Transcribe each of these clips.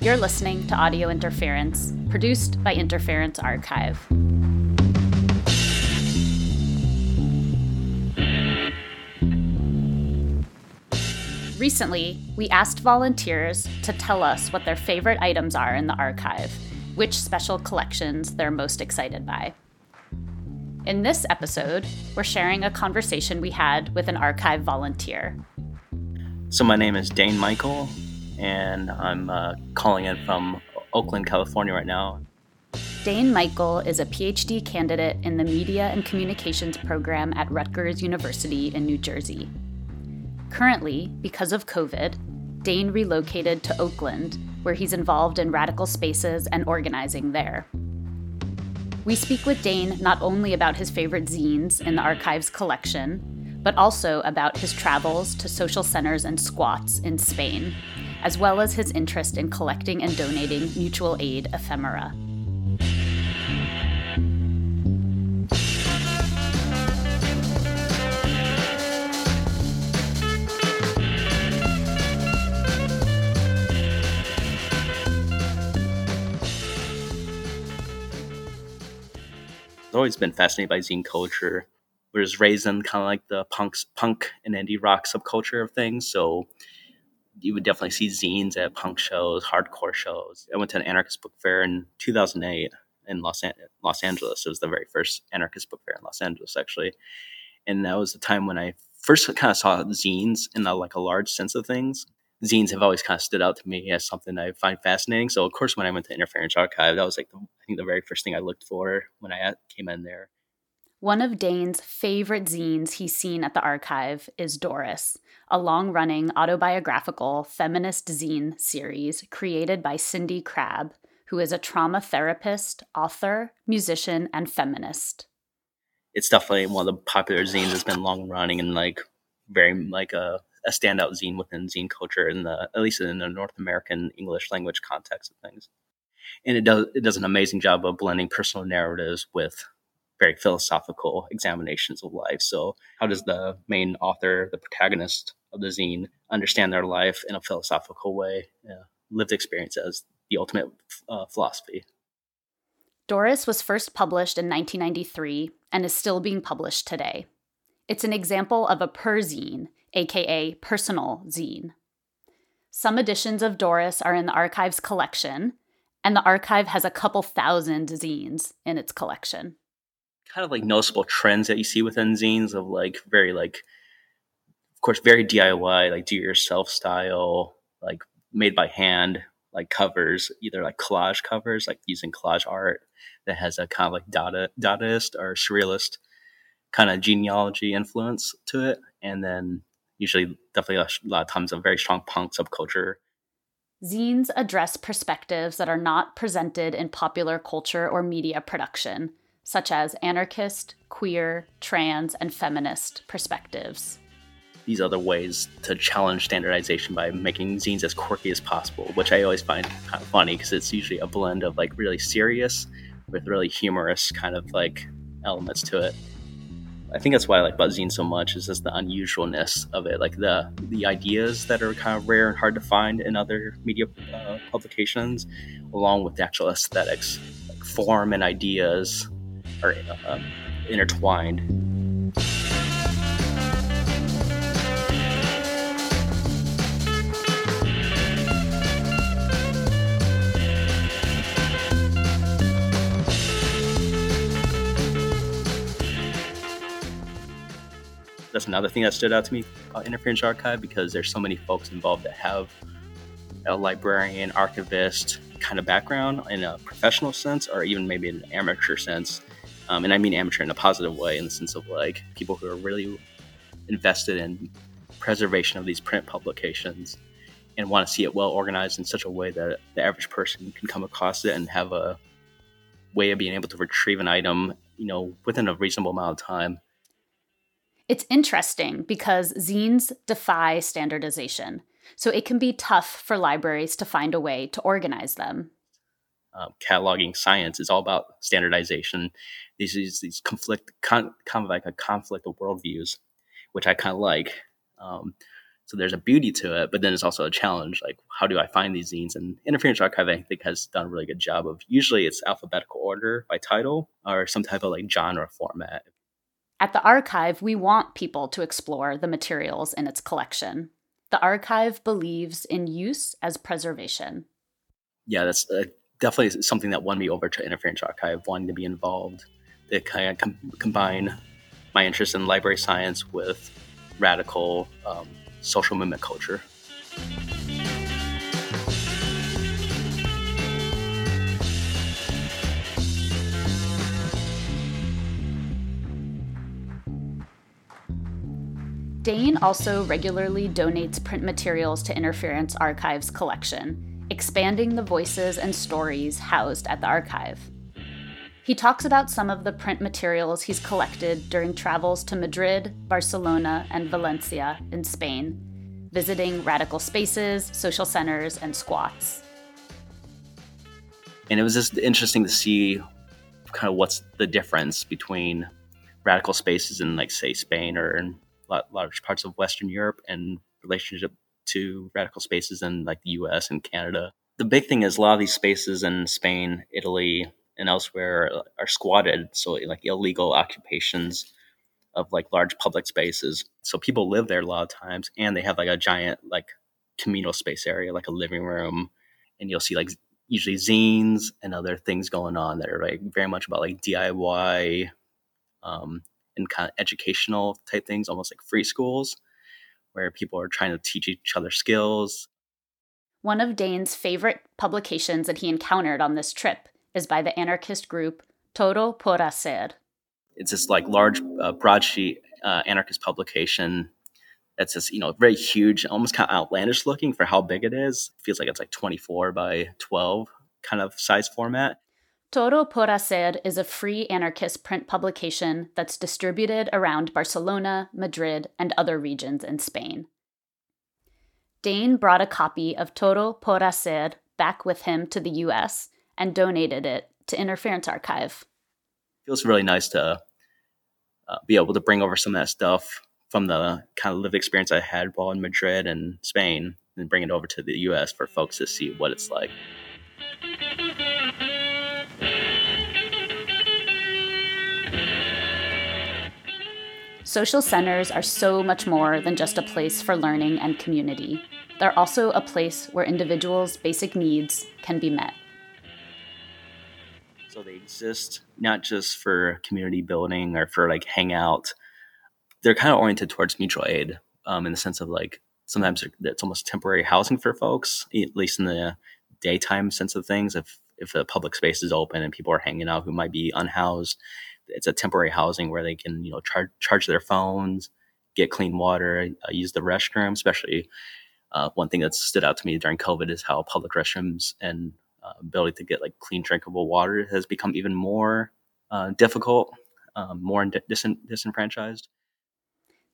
You're listening to Audio Interference, produced by Interference Archive. Recently, we asked volunteers to tell us what their favorite items are in the archive, which special collections they're most excited by. In this episode, we're sharing a conversation we had with an archive volunteer. So, my name is Dane Michael, and I'm uh, calling in from Oakland, California right now. Dane Michael is a PhD candidate in the Media and Communications program at Rutgers University in New Jersey. Currently, because of COVID, Dane relocated to Oakland, where he's involved in radical spaces and organizing there. We speak with Dane not only about his favorite zines in the archives collection, but also about his travels to social centers and squats in Spain, as well as his interest in collecting and donating mutual aid ephemera. I've always been fascinated by zine culture. Was raised in kind of like the punks, punk and indie rock subculture of things, so you would definitely see zines at punk shows, hardcore shows. I went to an anarchist book fair in 2008 in Los, An- Los Angeles. It was the very first anarchist book fair in Los Angeles, actually. And that was the time when I first kind of saw zines in a, like a large sense of things. Zines have always kind of stood out to me as something I find fascinating. So, of course, when I went to Interference Archive, that was like the, I think the very first thing I looked for when I came in there. One of Dane's favorite zines he's seen at the archive is Doris, a long running autobiographical feminist zine series created by Cindy Crabb, who is a trauma therapist, author, musician, and feminist. It's definitely one of the popular zines that's been long running and like very like a, a standout zine within zine culture in the at least in the North American English language context of things. And it does it does an amazing job of blending personal narratives with very philosophical examinations of life. So, how does the main author, the protagonist of the zine, understand their life in a philosophical way? Yeah. Lived experience as the ultimate uh, philosophy. Doris was first published in 1993 and is still being published today. It's an example of a perzine, aka personal zine. Some editions of Doris are in the archive's collection, and the archive has a couple thousand zines in its collection kind of like noticeable trends that you see within zines of like very like of course very DIY like do yourself style like made by hand like covers either like collage covers like using collage art that has a kind of like Dada, Dadaist or surrealist kind of genealogy influence to it. And then usually definitely a lot of times a very strong punk subculture. Zines address perspectives that are not presented in popular culture or media production, such as anarchist, queer, trans, and feminist perspectives. These other ways to challenge standardization by making zines as quirky as possible, which I always find kind of funny because it's usually a blend of like really serious with really humorous kind of like elements to it. I think that's why I like about zine so much is just the unusualness of it, like the the ideas that are kind of rare and hard to find in other media uh, publications, along with the actual aesthetics, like form and ideas are uh, intertwined. That's another thing that stood out to me about Interference Archive because there's so many folks involved that have a librarian, archivist kind of background in a professional sense or even maybe in an amateur sense um, and I mean amateur in a positive way, in the sense of like people who are really invested in preservation of these print publications and want to see it well organized in such a way that the average person can come across it and have a way of being able to retrieve an item, you know, within a reasonable amount of time. It's interesting because zines defy standardization, so it can be tough for libraries to find a way to organize them. Um, cataloging science is all about standardization these these, these conflict kind of like a conflict of worldviews, which I kind of like. Um, So there's a beauty to it, but then it's also a challenge. Like, how do I find these zines? And Interference Archive, I think, has done a really good job of usually it's alphabetical order by title or some type of like genre format. At the archive, we want people to explore the materials in its collection. The archive believes in use as preservation. Yeah, that's uh, definitely something that won me over to Interference Archive, wanting to be involved. They kind of com- combine my interest in library science with radical um, social movement culture. Dane also regularly donates print materials to Interference Archive's collection, expanding the voices and stories housed at the archive. He talks about some of the print materials he's collected during travels to Madrid, Barcelona, and Valencia in Spain, visiting radical spaces, social centers, and squats. And it was just interesting to see kind of what's the difference between radical spaces in, like, say, Spain or in large parts of Western Europe and relationship to radical spaces in, like, the US and Canada. The big thing is a lot of these spaces in Spain, Italy, and elsewhere are squatted, so like illegal occupations of like large public spaces. So people live there a lot of times, and they have like a giant like communal space area, like a living room, and you'll see like usually zines and other things going on that are like very much about like DIY um, and kind of educational type things, almost like free schools, where people are trying to teach each other skills. One of Dane's favorite publications that he encountered on this trip is by the anarchist group Todo por Hacer. It's this like large uh, broadsheet uh, anarchist publication that's just you know very huge, almost kind of outlandish looking for how big it is. It feels like it's like 24 by 12 kind of size format. Todo por Hacer is a free anarchist print publication that's distributed around Barcelona, Madrid, and other regions in Spain. Dane brought a copy of Todo por Hacer back with him to the US and donated it to Interference Archive. Feels really nice to uh, be able to bring over some of that stuff from the kind of lived experience I had while in Madrid and Spain and bring it over to the US for folks to see what it's like. Social centers are so much more than just a place for learning and community. They're also a place where individuals' basic needs can be met. So they exist not just for community building or for like hangout. They're kind of oriented towards mutual aid um, in the sense of like sometimes it's almost temporary housing for folks, at least in the daytime sense of things. If if a public space is open and people are hanging out who might be unhoused, it's a temporary housing where they can you know charge charge their phones, get clean water, uh, use the restroom. Especially uh, one thing that stood out to me during COVID is how public restrooms and uh, ability to get like clean drinkable water has become even more uh, difficult, um, more dis- disenfranchised.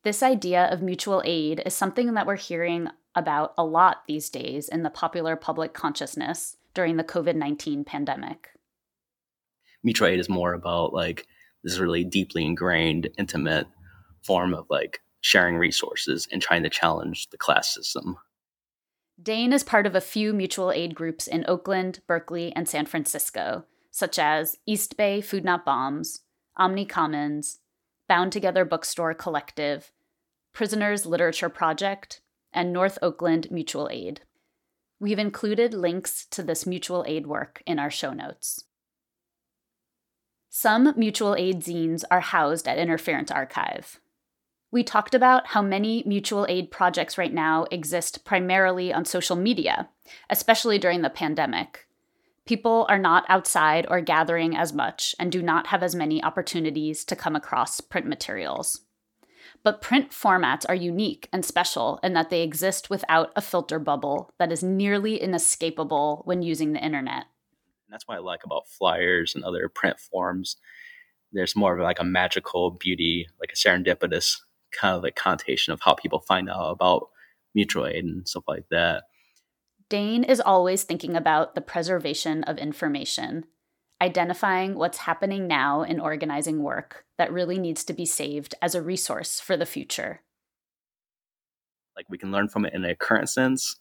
This idea of mutual aid is something that we're hearing about a lot these days in the popular public consciousness during the COVID 19 pandemic. Mutual aid is more about like this really deeply ingrained, intimate form of like sharing resources and trying to challenge the class system. Dane is part of a few mutual aid groups in Oakland, Berkeley, and San Francisco, such as East Bay Food Not Bombs, Omni Commons, Bound Together Bookstore Collective, Prisoners Literature Project, and North Oakland Mutual Aid. We've included links to this mutual aid work in our show notes. Some mutual aid zines are housed at Interference Archive, we talked about how many mutual aid projects right now exist primarily on social media, especially during the pandemic. People are not outside or gathering as much and do not have as many opportunities to come across print materials. But print formats are unique and special in that they exist without a filter bubble that is nearly inescapable when using the internet. That's what I like about flyers and other print forms. There's more of like a magical beauty, like a serendipitous kind of like connotation of how people find out about mutual aid and stuff like that. Dane is always thinking about the preservation of information, identifying what's happening now in organizing work that really needs to be saved as a resource for the future. Like we can learn from it in a current sense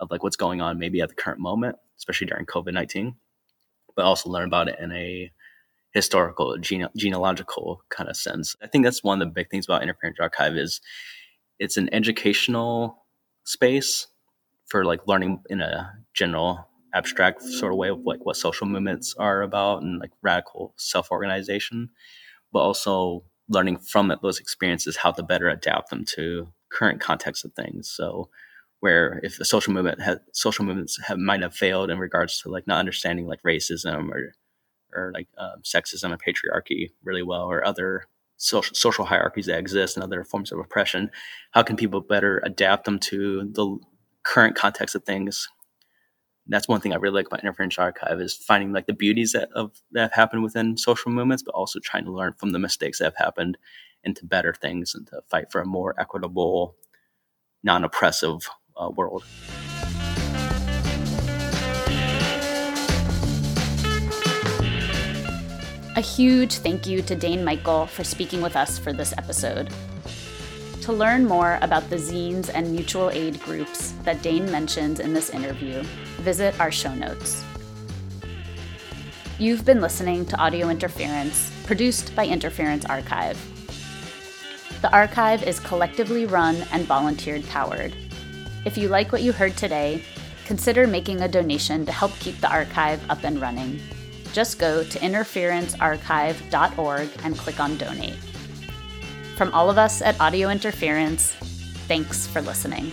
of like what's going on maybe at the current moment, especially during COVID 19, but also learn about it in a historical, gene- genealogical kind of sense. I think that's one of the big things about Interference Archive is it's an educational space for like learning in a general abstract sort of way of like what social movements are about and like radical self-organization but also learning from it, those experiences how to better adapt them to current context of things so where if the social movement has social movements have might have failed in regards to like not understanding like racism or or like um, sexism and patriarchy really well or other social, social hierarchies that exist and other forms of oppression how can people better adapt them to the current context of things? That's one thing I really like about Interference Archive is finding like the beauties that of that have happened within social movements, but also trying to learn from the mistakes that have happened and to better things and to fight for a more equitable, non-oppressive Uh, world. A huge thank you to Dane Michael for speaking with us for this episode. To learn more about the zines and mutual aid groups that Dane mentions in this interview, visit our show notes. You've been listening to Audio Interference, produced by Interference Archive. The archive is collectively run and volunteer powered. If you like what you heard today, consider making a donation to help keep the archive up and running. Just go to interferencearchive.org and click on donate. From all of us at Audio Interference, thanks for listening.